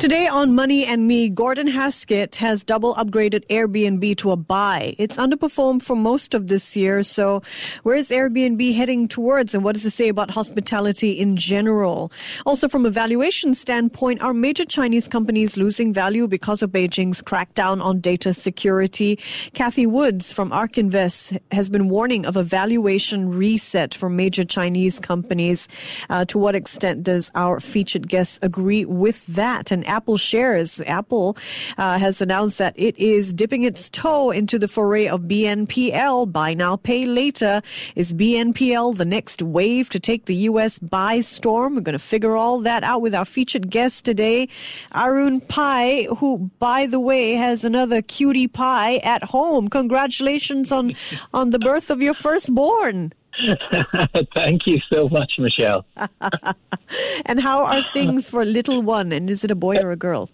Today on Money and Me, Gordon Haskett has double upgraded Airbnb to a buy. It's underperformed for most of this year. So where is Airbnb heading towards and what does it say about hospitality in general? Also from a valuation standpoint, are major Chinese companies losing value because of Beijing's crackdown on data security? Cathie Woods from ARK Invest has been warning of a valuation reset for major Chinese companies. Uh, to what extent does our featured guest agree with that? And Apple shares. Apple uh, has announced that it is dipping its toe into the foray of BNPL, buy now, pay later. Is BNPL the next wave to take the U.S. by storm? We're going to figure all that out with our featured guest today, Arun Pai, who, by the way, has another cutie pie at home. Congratulations on, on the birth of your firstborn. Thank you so much, Michelle. and how are things for little one? And is it a boy or a girl?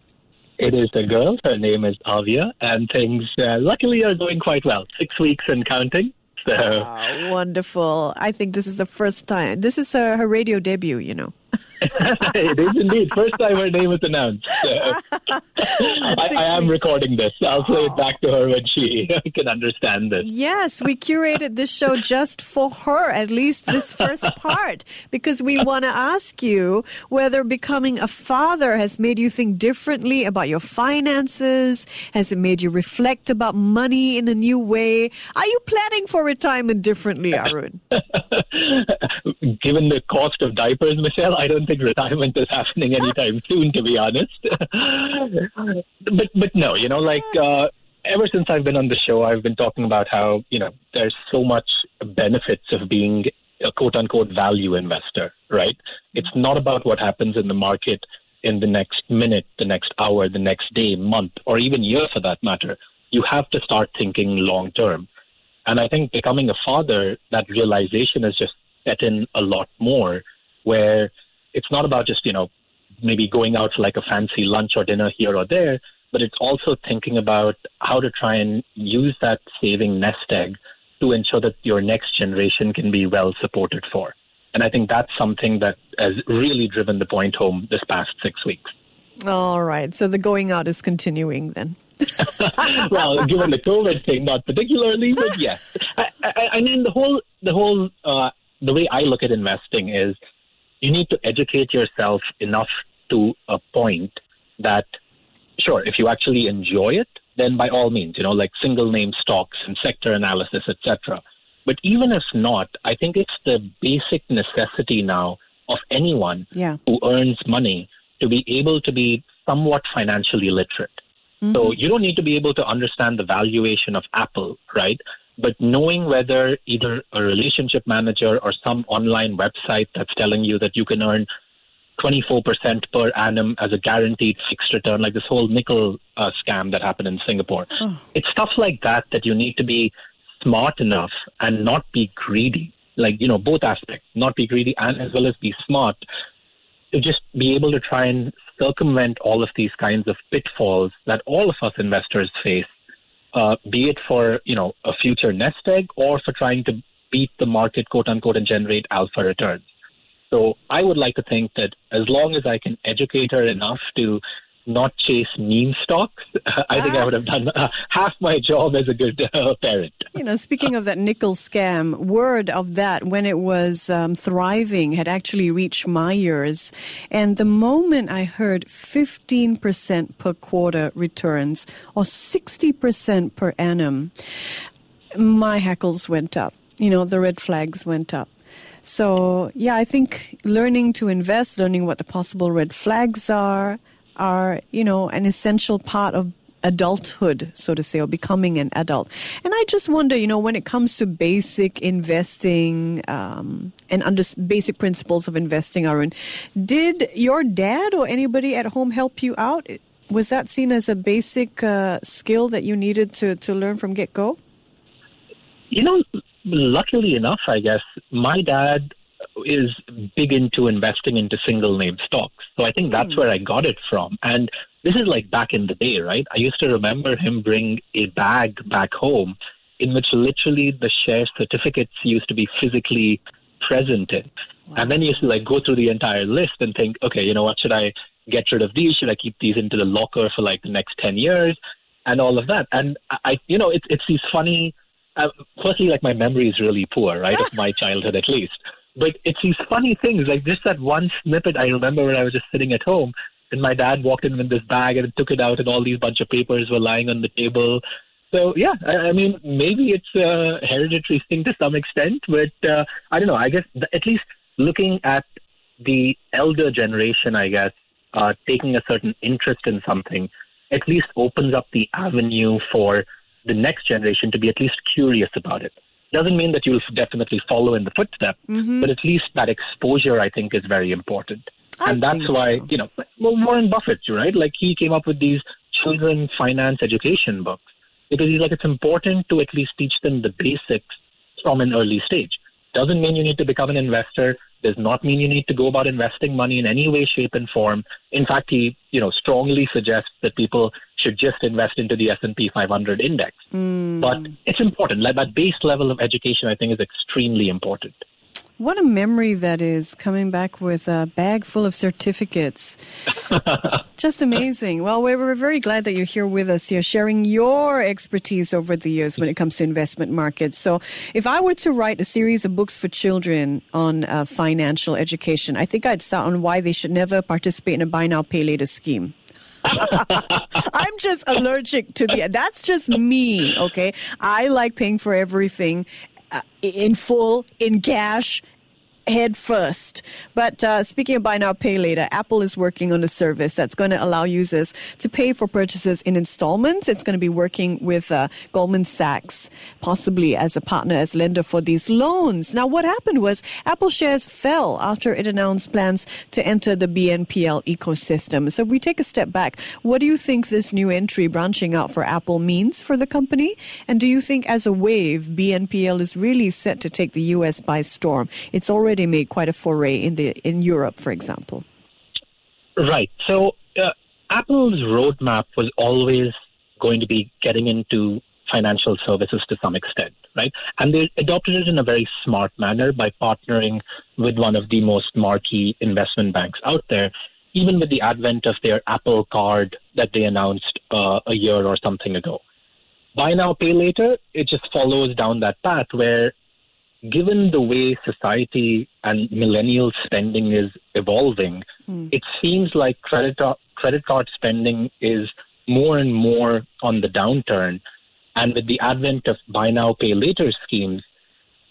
It is a girl. Her name is Avia, and things uh, luckily are going quite well. Six weeks and counting. So. Oh, wonderful. I think this is the first time. This is uh, her radio debut, you know. it is indeed. First time her name was announced. I, I, am recording this. I'll play it oh. back to her when she can understand this. Yes, we curated this show just for her, at least this first part, because we want to ask you whether becoming a father has made you think differently about your finances. Has it made you reflect about money in a new way? Are you planning for retirement differently, Arun? Given the cost of diapers, Michelle, I don't think retirement is happening anytime soon, to be honest. but but no, you know, like uh, ever since I've been on the show, I've been talking about how you know there's so much benefits of being a quote unquote value investor, right? It's not about what happens in the market in the next minute, the next hour, the next day, month, or even year for that matter. You have to start thinking long term. And I think becoming a father, that realization has just set in a lot more where it's not about just, you know, maybe going out for like a fancy lunch or dinner here or there, but it's also thinking about how to try and use that saving nest egg to ensure that your next generation can be well supported for. And I think that's something that has really driven the point home this past six weeks. All right. So the going out is continuing then. well, given the COVID thing, not particularly, but yes. I, I, I mean, the whole, the whole, uh, the way I look at investing is you need to educate yourself enough to a point that, sure, if you actually enjoy it, then by all means, you know, like single name stocks and sector analysis, etc. But even if not, I think it's the basic necessity now of anyone yeah. who earns money to be able to be somewhat financially literate. Mm-hmm. So you don't need to be able to understand the valuation of Apple, right? But knowing whether either a relationship manager or some online website that's telling you that you can earn 24% per annum as a guaranteed fixed return, like this whole nickel uh, scam that happened in Singapore. Oh. It's stuff like that that you need to be smart enough and not be greedy. Like, you know, both aspects, not be greedy and as well as be smart to just be able to try and circumvent all of these kinds of pitfalls that all of us investors face uh, be it for you know a future nest egg or for trying to beat the market, quote unquote, and generate alpha returns. So I would like to think that as long as I can educate her enough to not chase meme stocks, I think I would have done uh, half my job as a good uh, parent. You know, speaking of that nickel scam, word of that when it was um, thriving had actually reached my ears. And the moment I heard 15% per quarter returns or 60% per annum, my hackles went up. You know, the red flags went up. So, yeah, I think learning to invest, learning what the possible red flags are, are, you know, an essential part of adulthood, so to say, or becoming an adult. And I just wonder, you know, when it comes to basic investing um, and under basic principles of investing, Arun, did your dad or anybody at home help you out? Was that seen as a basic uh, skill that you needed to, to learn from get go? You know, luckily enough, I guess, my dad is big into investing into single name stocks. So I think that's where I got it from. And this is like back in the day, right? I used to remember him bring a bag back home in which literally the share certificates used to be physically present in. Wow. And then you used to like go through the entire list and think, okay, you know what, should I get rid of these? Should I keep these into the locker for like the next 10 years? And all of that. And I, you know, it's, it's these funny, uh, firstly, like my memory is really poor, right, of my childhood at least. But it's these funny things, like just that one snippet I remember when I was just sitting at home and my dad walked in with this bag and took it out and all these bunch of papers were lying on the table so yeah, I, I mean, maybe it's a hereditary thing to some extent, but uh, I don't know. I guess at least looking at the elder generation, I guess, uh, taking a certain interest in something, at least opens up the avenue for the next generation to be at least curious about it. Doesn't mean that you'll definitely follow in the footsteps, mm-hmm. but at least that exposure, I think, is very important. I and that's why, so. you know, well, Warren Buffett, right? Like he came up with these children finance education books because he's like it's important to at least teach them the basics from an early stage. Doesn't mean you need to become an investor. Does not mean you need to go about investing money in any way, shape, and form. In fact, he you know strongly suggests that people should just invest into the S and P 500 index. Mm. But it's important. Like that base level of education, I think, is extremely important. What a memory that is coming back with a bag full of certificates. Just amazing. Well, we're, we're very glad that you're here with us here, sharing your expertise over the years when it comes to investment markets. So, if I were to write a series of books for children on uh, financial education, I think I'd start on why they should never participate in a buy now, pay later scheme. I'm just allergic to the. That's just me, okay? I like paying for everything uh, in full, in cash, head first. But uh, speaking of buy now, pay later, Apple is working on a service that's going to allow users to pay for purchases in installments. It's going to be working with uh, Goldman Sachs, possibly as a partner, as lender for these loans. Now, what happened was Apple shares fell after it announced plans to enter the BNPL ecosystem. So, we take a step back, what do you think this new entry branching out for Apple means for the company? And do you think, as a wave, BNPL is really set to take the U.S. by storm? It's already already made quite a foray in the in Europe, for example. Right. So uh, Apple's roadmap was always going to be getting into financial services to some extent, right? And they adopted it in a very smart manner by partnering with one of the most marquee investment banks out there. Even with the advent of their Apple Card that they announced uh, a year or something ago. Buy now, pay later, it just follows down that path where given the way society and millennial spending is evolving, mm. it seems like credit credit card spending is more and more on the downturn. And with the advent of buy now, pay later schemes,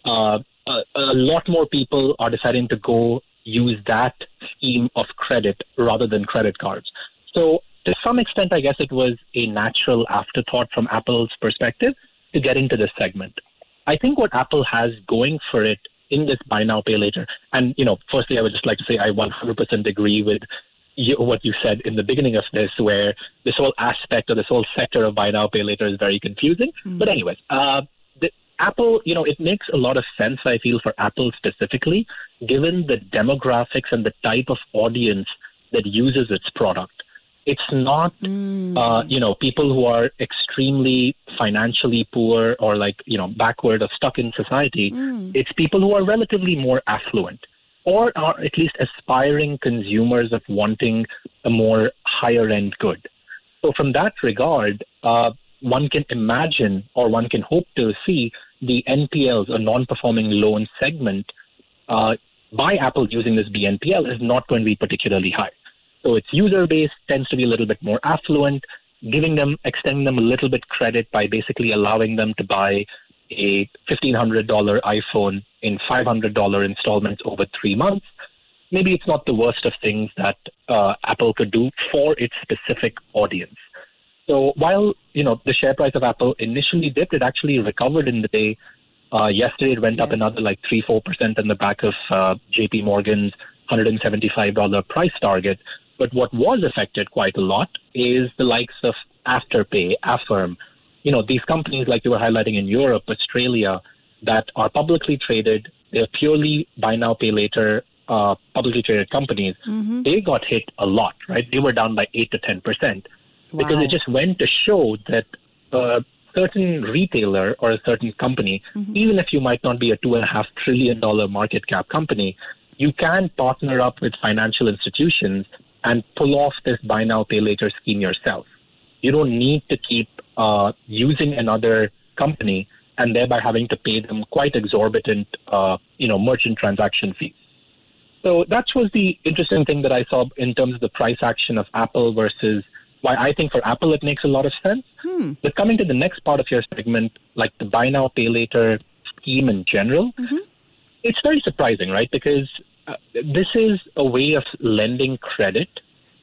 uh, a, a lot more people are deciding to go use that scheme of credit rather than credit cards. So, to some extent, I guess it was a natural afterthought from Apple's perspective to get into this segment. I think what Apple has going for it in this buy now, pay later, and you know, firstly, I would just like to say I 100% agree with you, what you said in the beginning of this, where this whole aspect or this whole sector of buy now, pay later is very confusing. Mm. But anyways, uh, the Apple, you know, it makes a lot of sense. I feel for Apple specifically, given the demographics and the type of audience that uses its product. It's not, mm. uh, you know, people who are extremely financially poor or like, you know, backward or stuck in society. Mm. It's people who are relatively more affluent or are at least aspiring consumers of wanting a more higher end good. So, from that regard, uh, one can imagine or one can hope to see the NPLs, a non performing loan segment, uh, by Apple using this BNPL is not going to be particularly high. So its user base tends to be a little bit more affluent, giving them, extending them a little bit credit by basically allowing them to buy a $1,500 iPhone in $500 installments over three months. Maybe it's not the worst of things that uh, Apple could do for its specific audience. So while you know the share price of Apple initially dipped, it actually recovered in the day. Uh, yesterday, it went yes. up another like three, four percent in the back of uh, J.P. Morgan's $175 price target. But what was affected quite a lot is the likes of Afterpay, Affirm, you know, these companies like you were highlighting in Europe, Australia, that are publicly traded, they're purely buy now, pay later uh, publicly traded companies, mm-hmm. they got hit a lot, right? They were down by 8 to 10%. Wow. Because it just went to show that a certain retailer or a certain company, mm-hmm. even if you might not be a $2.5 trillion market cap company, you can partner up with financial institutions and pull off this buy now, pay later scheme yourself. You don't need to keep uh, using another company and thereby having to pay them quite exorbitant, uh, you know, merchant transaction fees. So that was the interesting thing that I saw in terms of the price action of Apple versus why I think for Apple it makes a lot of sense. Hmm. But coming to the next part of your segment, like the buy now, pay later scheme in general, mm-hmm. it's very surprising, right? Because this is a way of lending credit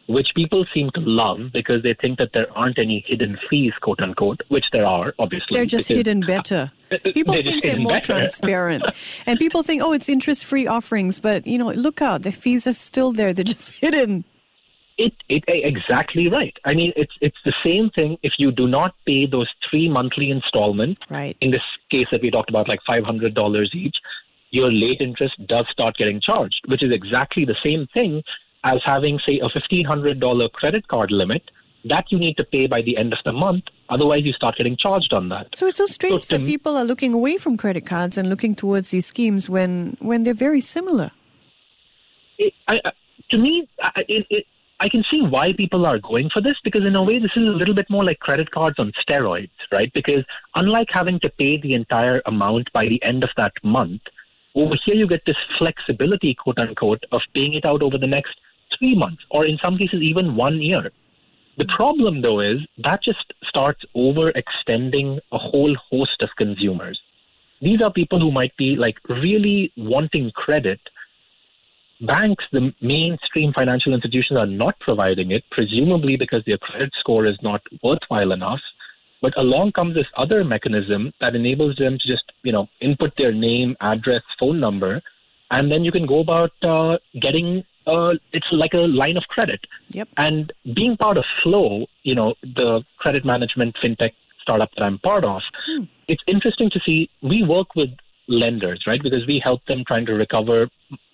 which people seem to love because they think that there aren't any hidden fees, quote unquote, which there are, obviously. They're just because, hidden better. People they're think they're more better. transparent. and people think, oh, it's interest free offerings, but, you know, look out, the fees are still there, they're just hidden. It, it exactly right. I mean, it's it's the same thing if you do not pay those three monthly installments. Right. In this case that we talked about, like five hundred dollars each, your late interest does start getting charged, which is exactly the same thing as having, say, a $1,500 credit card limit that you need to pay by the end of the month. Otherwise, you start getting charged on that. So it's so strange so that m- people are looking away from credit cards and looking towards these schemes when, when they're very similar. It, I, to me, it, it, I can see why people are going for this because, in a way, this is a little bit more like credit cards on steroids, right? Because unlike having to pay the entire amount by the end of that month, over here you get this flexibility, quote unquote, of paying it out over the next three months, or in some cases, even one year. The problem, though, is that just starts overextending a whole host of consumers. These are people who might be like really wanting credit. Banks, the mainstream financial institutions, are not providing it, presumably because their credit score is not worthwhile enough. But along comes this other mechanism that enables them to just, you know, input their name, address, phone number, and then you can go about uh, getting uh, it's like a line of credit. Yep. And being part of Flow, you know, the credit management fintech startup that I'm part of, hmm. it's interesting to see we work with lenders, right? Because we help them trying to recover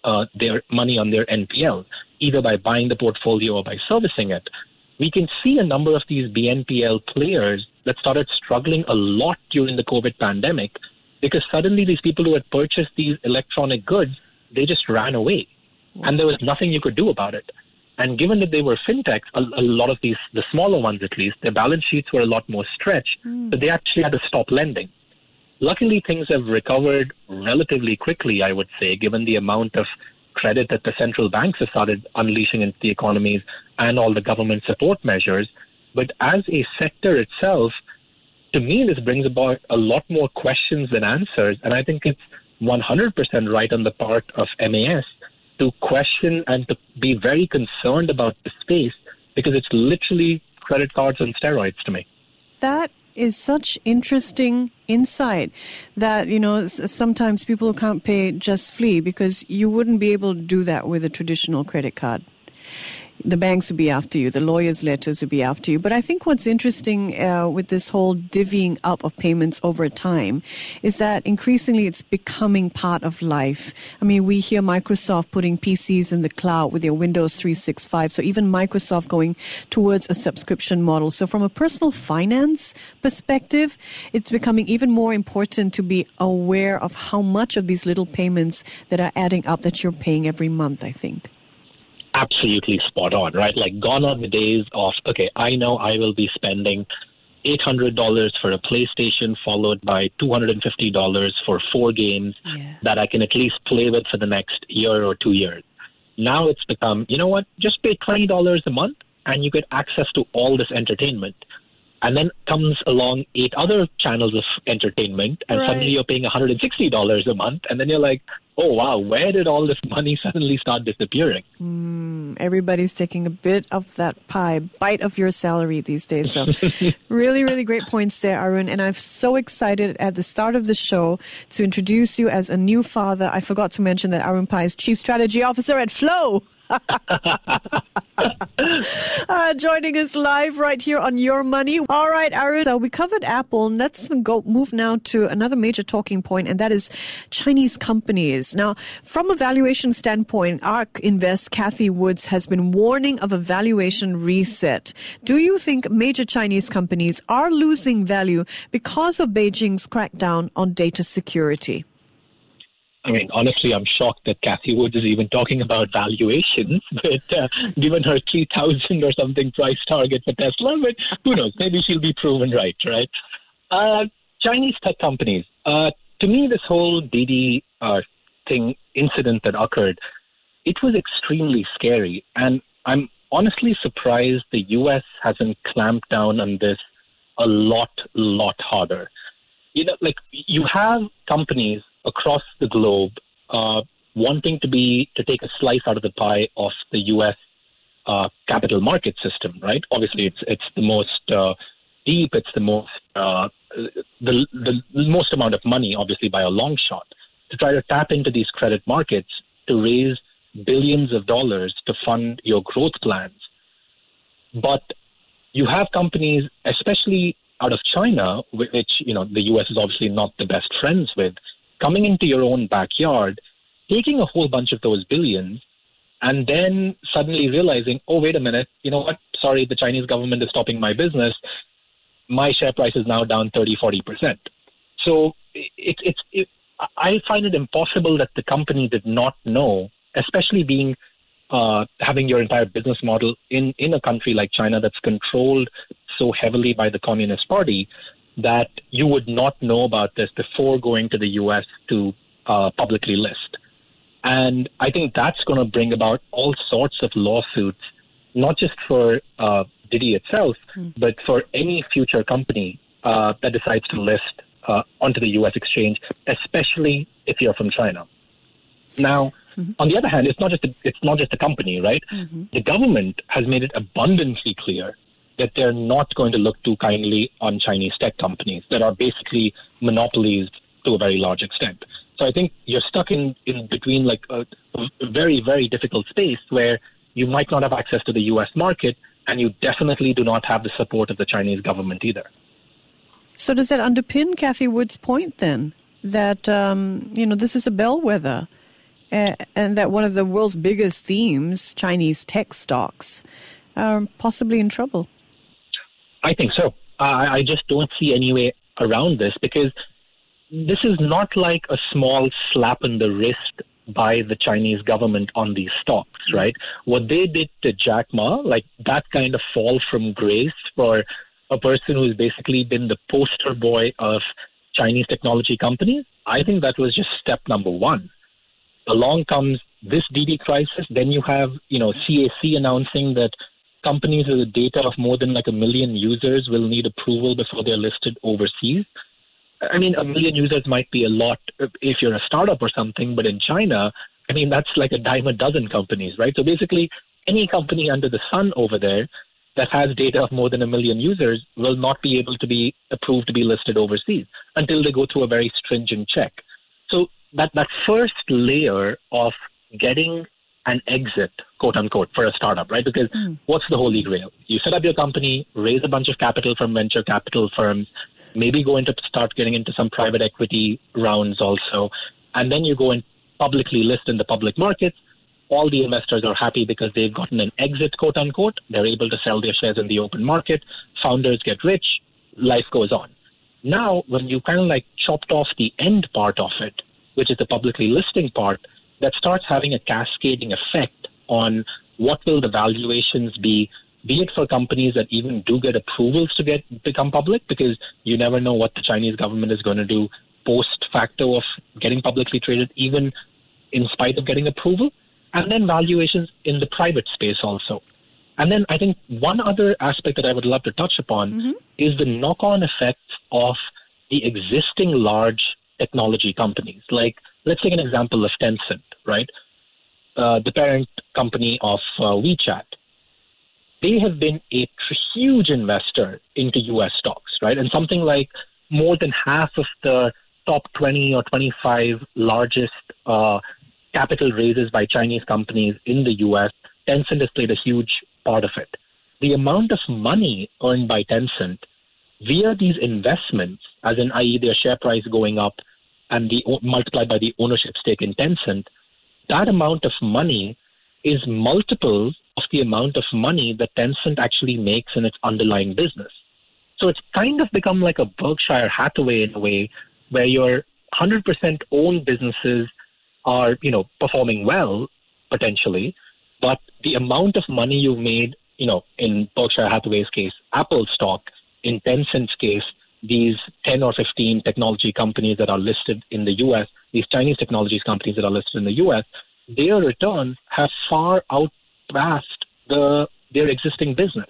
uh, their money on their NPL, either by buying the portfolio or by servicing it. We can see a number of these BNPL players that started struggling a lot during the COVID pandemic because suddenly these people who had purchased these electronic goods, they just ran away and there was nothing you could do about it. And given that they were fintechs, a, a, lot of these, the smaller ones at least, their balance sheets were a lot more stretched, mm. so they actually had to stop lending. Luckily, things have recovered relatively quickly, I would say, given the amount of credit that the central banks have started unleashing into the economies and all the government support measures. But as a sector itself, to me, this brings about a lot more questions than answers. And I think it's 100% right on the part of MAS to question and to be very concerned about the space because it's literally credit cards on steroids to me. That is such interesting insight that you know sometimes people can't pay just flee because you wouldn't be able to do that with a traditional credit card the banks would be after you, the lawyers' letters would be after you. But I think what's interesting uh, with this whole divvying up of payments over time is that increasingly it's becoming part of life. I mean, we hear Microsoft putting PCs in the cloud with their Windows 365. So even Microsoft going towards a subscription model. So from a personal finance perspective, it's becoming even more important to be aware of how much of these little payments that are adding up that you're paying every month, I think absolutely spot on, right? Like gone are the days of, okay, I know I will be spending $800 for a PlayStation followed by $250 for four games yeah. that I can at least play with for the next year or two years. Now it's become, you know what, just pay $20 a month and you get access to all this entertainment. And then comes along eight other channels of entertainment, and right. suddenly you're paying $160 a month. And then you're like, oh, wow, where did all this money suddenly start disappearing? Mm, everybody's taking a bit of that pie, bite of your salary these days. So, really, really great points there, Arun. And I'm so excited at the start of the show to introduce you as a new father. I forgot to mention that Arun Pai is Chief Strategy Officer at Flow. uh, joining us live right here on Your Money. All right, Arun, so we covered Apple. Let's go move now to another major talking point, and that is Chinese companies. Now, from a valuation standpoint, ARK Invest Cathie Woods has been warning of a valuation reset. Do you think major Chinese companies are losing value because of Beijing's crackdown on data security? I mean, honestly, I'm shocked that Cathie Woods is even talking about valuations, but uh, given her 3,000 or something price target for Tesla, but who knows? Maybe she'll be proven right, right? Uh, Chinese tech companies. Uh, to me, this whole uh, thing incident that occurred, it was extremely scary, and I'm honestly surprised the U.S. hasn't clamped down on this a lot, lot harder. You know, like you have companies across the globe uh, wanting to be to take a slice out of the pie of the U.S. Uh, capital market system, right? Obviously, it's it's the most uh, deep, it's the most uh, the the most amount of money, obviously by a long shot, to try to tap into these credit markets to raise billions of dollars to fund your growth plans. But you have companies, especially out of China, which you know the U.S. is obviously not the best friends with, coming into your own backyard, taking a whole bunch of those billions, and then suddenly realizing, oh, wait a minute, you know what? Sorry, the Chinese government is stopping my business. My share price is now down 30, 40%. So it, it's, it, I find it impossible that the company did not know, especially being uh, having your entire business model in, in a country like China that's controlled so heavily by the Communist Party, that you would not know about this before going to the US to uh, publicly list. And I think that's going to bring about all sorts of lawsuits, not just for uh, Didi itself, mm. but for any future company uh, that decides to list uh, onto the US exchange, especially if you're from China. Now, mm-hmm. on the other hand, it's not just a, it's not just a company, right? Mm-hmm. The government has made it abundantly clear that they're not going to look too kindly on Chinese tech companies that are basically monopolies to a very large extent. So I think you're stuck in, in between like a, a very, very difficult space where you might not have access to the US market and you definitely do not have the support of the Chinese government either. So does that underpin Cathie Wood's point then that um, you know this is a bellwether, uh, and that one of the world's biggest themes, Chinese tech stocks, are possibly in trouble? I think so. I, I just don't see any way around this because this is not like a small slap in the wrist by the Chinese government on these stocks, right? What they did to Jack Ma, like that kind of fall from grace for a person who's basically been the poster boy of Chinese technology companies, I think that was just step number one. Along comes this Didi crisis. Then you have, you know, CAC announcing that companies with data of more than like a million users will need approval before they're listed overseas. I mean, a million users might be a lot if you're a startup or something, but in China, I mean, that's like a dime a dozen companies, right? So basically, any company under the sun over there that has data of more than a million users will not be able to be approved to be listed overseas until they go through a very stringent check. So that, that first layer of getting an exit, quote unquote, for a startup, right? Because mm. what's the holy grail? You set up your company, raise a bunch of capital from venture capital firms, maybe go into start getting into some private equity rounds also, and then you go and publicly list in the public markets. All the investors are happy because they've gotten an exit, quote unquote. They're able to sell their shares in the open market. Founders get rich. Life goes on. Now, when you kind of like chopped off the end part of it, which is the publicly listing part, that starts having a cascading effect on what will the valuations be be it for companies that even do get approvals to get become public because you never know what the Chinese government is going to do post facto of getting publicly traded even in spite of getting approval and then valuations in the private space also and then I think one other aspect that I would love to touch upon mm-hmm. is the knock on effects of the existing large technology companies. Like, let's take an example of Tencent right? Uh, the parent company of uh, WeChat. They have been a huge investor into US stocks, right? And something like more than half of the top 20 or 25 largest uh, capital raises by Chinese companies in the US, Tencent has played a huge part of it. the amount of money earned by Tencent via these investments, as in, i.e., their share price going up and the multiplied by the ownership stake in Tencent, that amount of money is multiple of the amount of money that Tencent actually makes in its underlying business. So it's kind of become like a Berkshire Hathaway in a way, where your 100% owned businesses are, you know, performing well potentially, but the amount of money you've made, you know, in Berkshire Hathaway's case, Apple stock, in Tencent's case, these 10 or 15 technology companies that are listed in the US, these Chinese technologies companies that are listed in the US, their returns have far outpaced the, their existing business.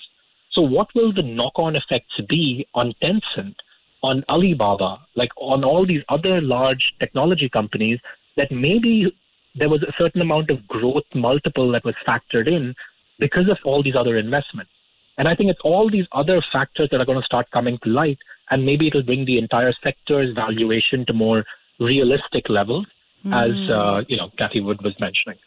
So, what will the knock on effects be on Tencent, on Alibaba, like on all these other large technology companies that maybe there was a certain amount of growth multiple that was factored in because of all these other investments? And I think it's all these other factors that are going to start coming to light, and maybe it'll bring the entire sector's valuation to more realistic levels, mm. as uh, you know, Cathie Wood was mentioning.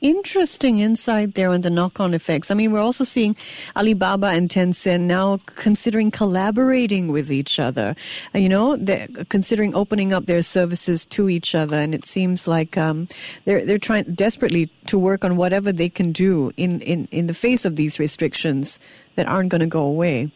Interesting insight there on the knock on effects. I mean, we're also seeing Alibaba and Tencent now considering collaborating with each other. Uh, you know, they're considering opening up their services to each other. And it seems like um, they're, they're trying desperately to work on whatever they can do in, in, in the face of these restrictions that aren't going to go away.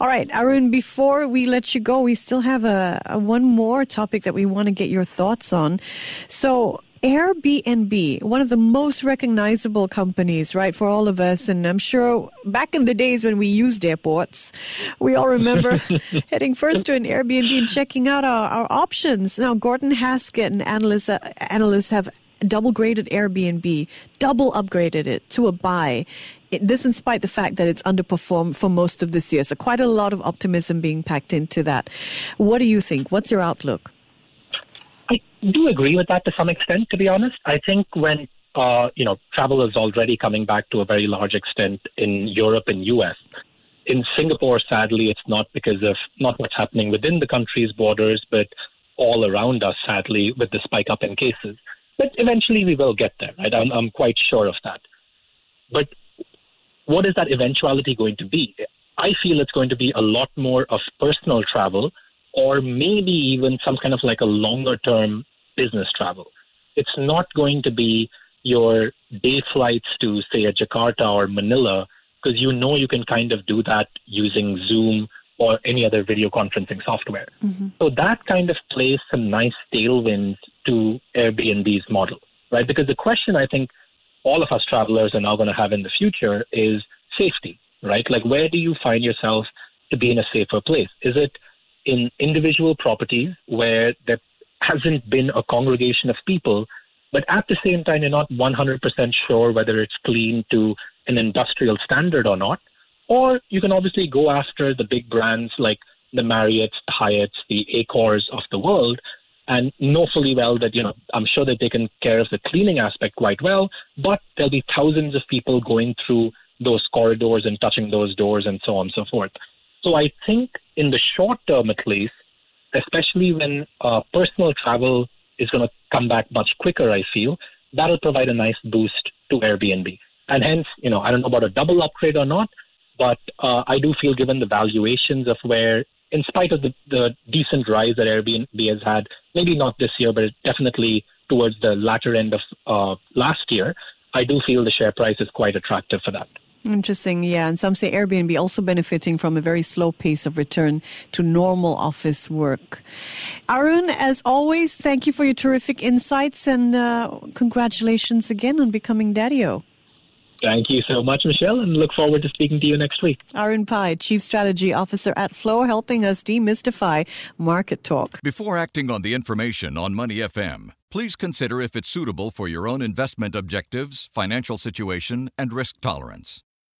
All right, Arun, before we let you go, we still have a, a one more topic that we want to get your thoughts on. So, Airbnb, one of the most recognizable companies, right, for all of us. And I'm sure back in the days when we used airports, we all remember heading first to an Airbnb and checking out our, our options. Now, Gordon Haskett and analysts, uh, analysts have double graded Airbnb, double upgraded it to a buy. It, this in spite the fact that it's underperformed for most of this year. So quite a lot of optimism being packed into that. What do you think? What's your outlook? I do agree with that to some extent, to be honest. I think when uh, you know travel is already coming back to a very large extent in Europe and US. In Singapore, sadly, it's not because of not what's happening within the country's borders, but all around us, sadly, with the spike up in cases. But eventually, we will get there. Right? I'm, I'm quite sure of that. But what is that eventuality going to be? I feel it's going to be a lot more of personal travel or maybe even some kind of like a longer term business travel. It's not going to be your day flights to, say, a Jakarta or Manila, because you know you can kind of do that using Zoom or any other video conferencing software. Mm-hmm. So that kind of plays some nice tailwinds to Airbnb's model, right? Because the question I think all of us travelers are now going to have in the future is safety, right? Like, where do you find yourself to be in a safer place? Is it in individual properties where there hasn't been a congregation of people, but at the same time, you're not 100% sure whether it's clean to an industrial standard or not. Or you can obviously go after the big brands like the Marriotts, the Hyatts, the Accors of the world, and know fully well that, you know, I'm sure that they've taken care of the cleaning aspect quite well, but there'll be thousands of people going through those corridors and touching those doors and so on and so forth. So I think in the short term, at least, especially when uh, personal travel is going to come back much quicker, I feel that'll provide a nice boost to Airbnb. And hence, you know, I don't know about a double upgrade or not, but uh, I do feel given the valuations of where, in spite of the, the decent rise that Airbnb has had, maybe not this year, but definitely towards the latter end of uh, last year, I do feel the share price is quite attractive for that. Interesting, yeah. And some say Airbnb also benefiting from a very slow pace of return to normal office work. Arun, as always, thank you for your terrific insights and uh, congratulations again on becoming Daddy-O. Thank you so much, Michelle, and look forward to speaking to you next week. Arun Pai, Chief Strategy Officer at Flow, helping us demystify market talk. Before acting on the information on Money FM, please consider if it's suitable for your own investment objectives, financial situation, and risk tolerance.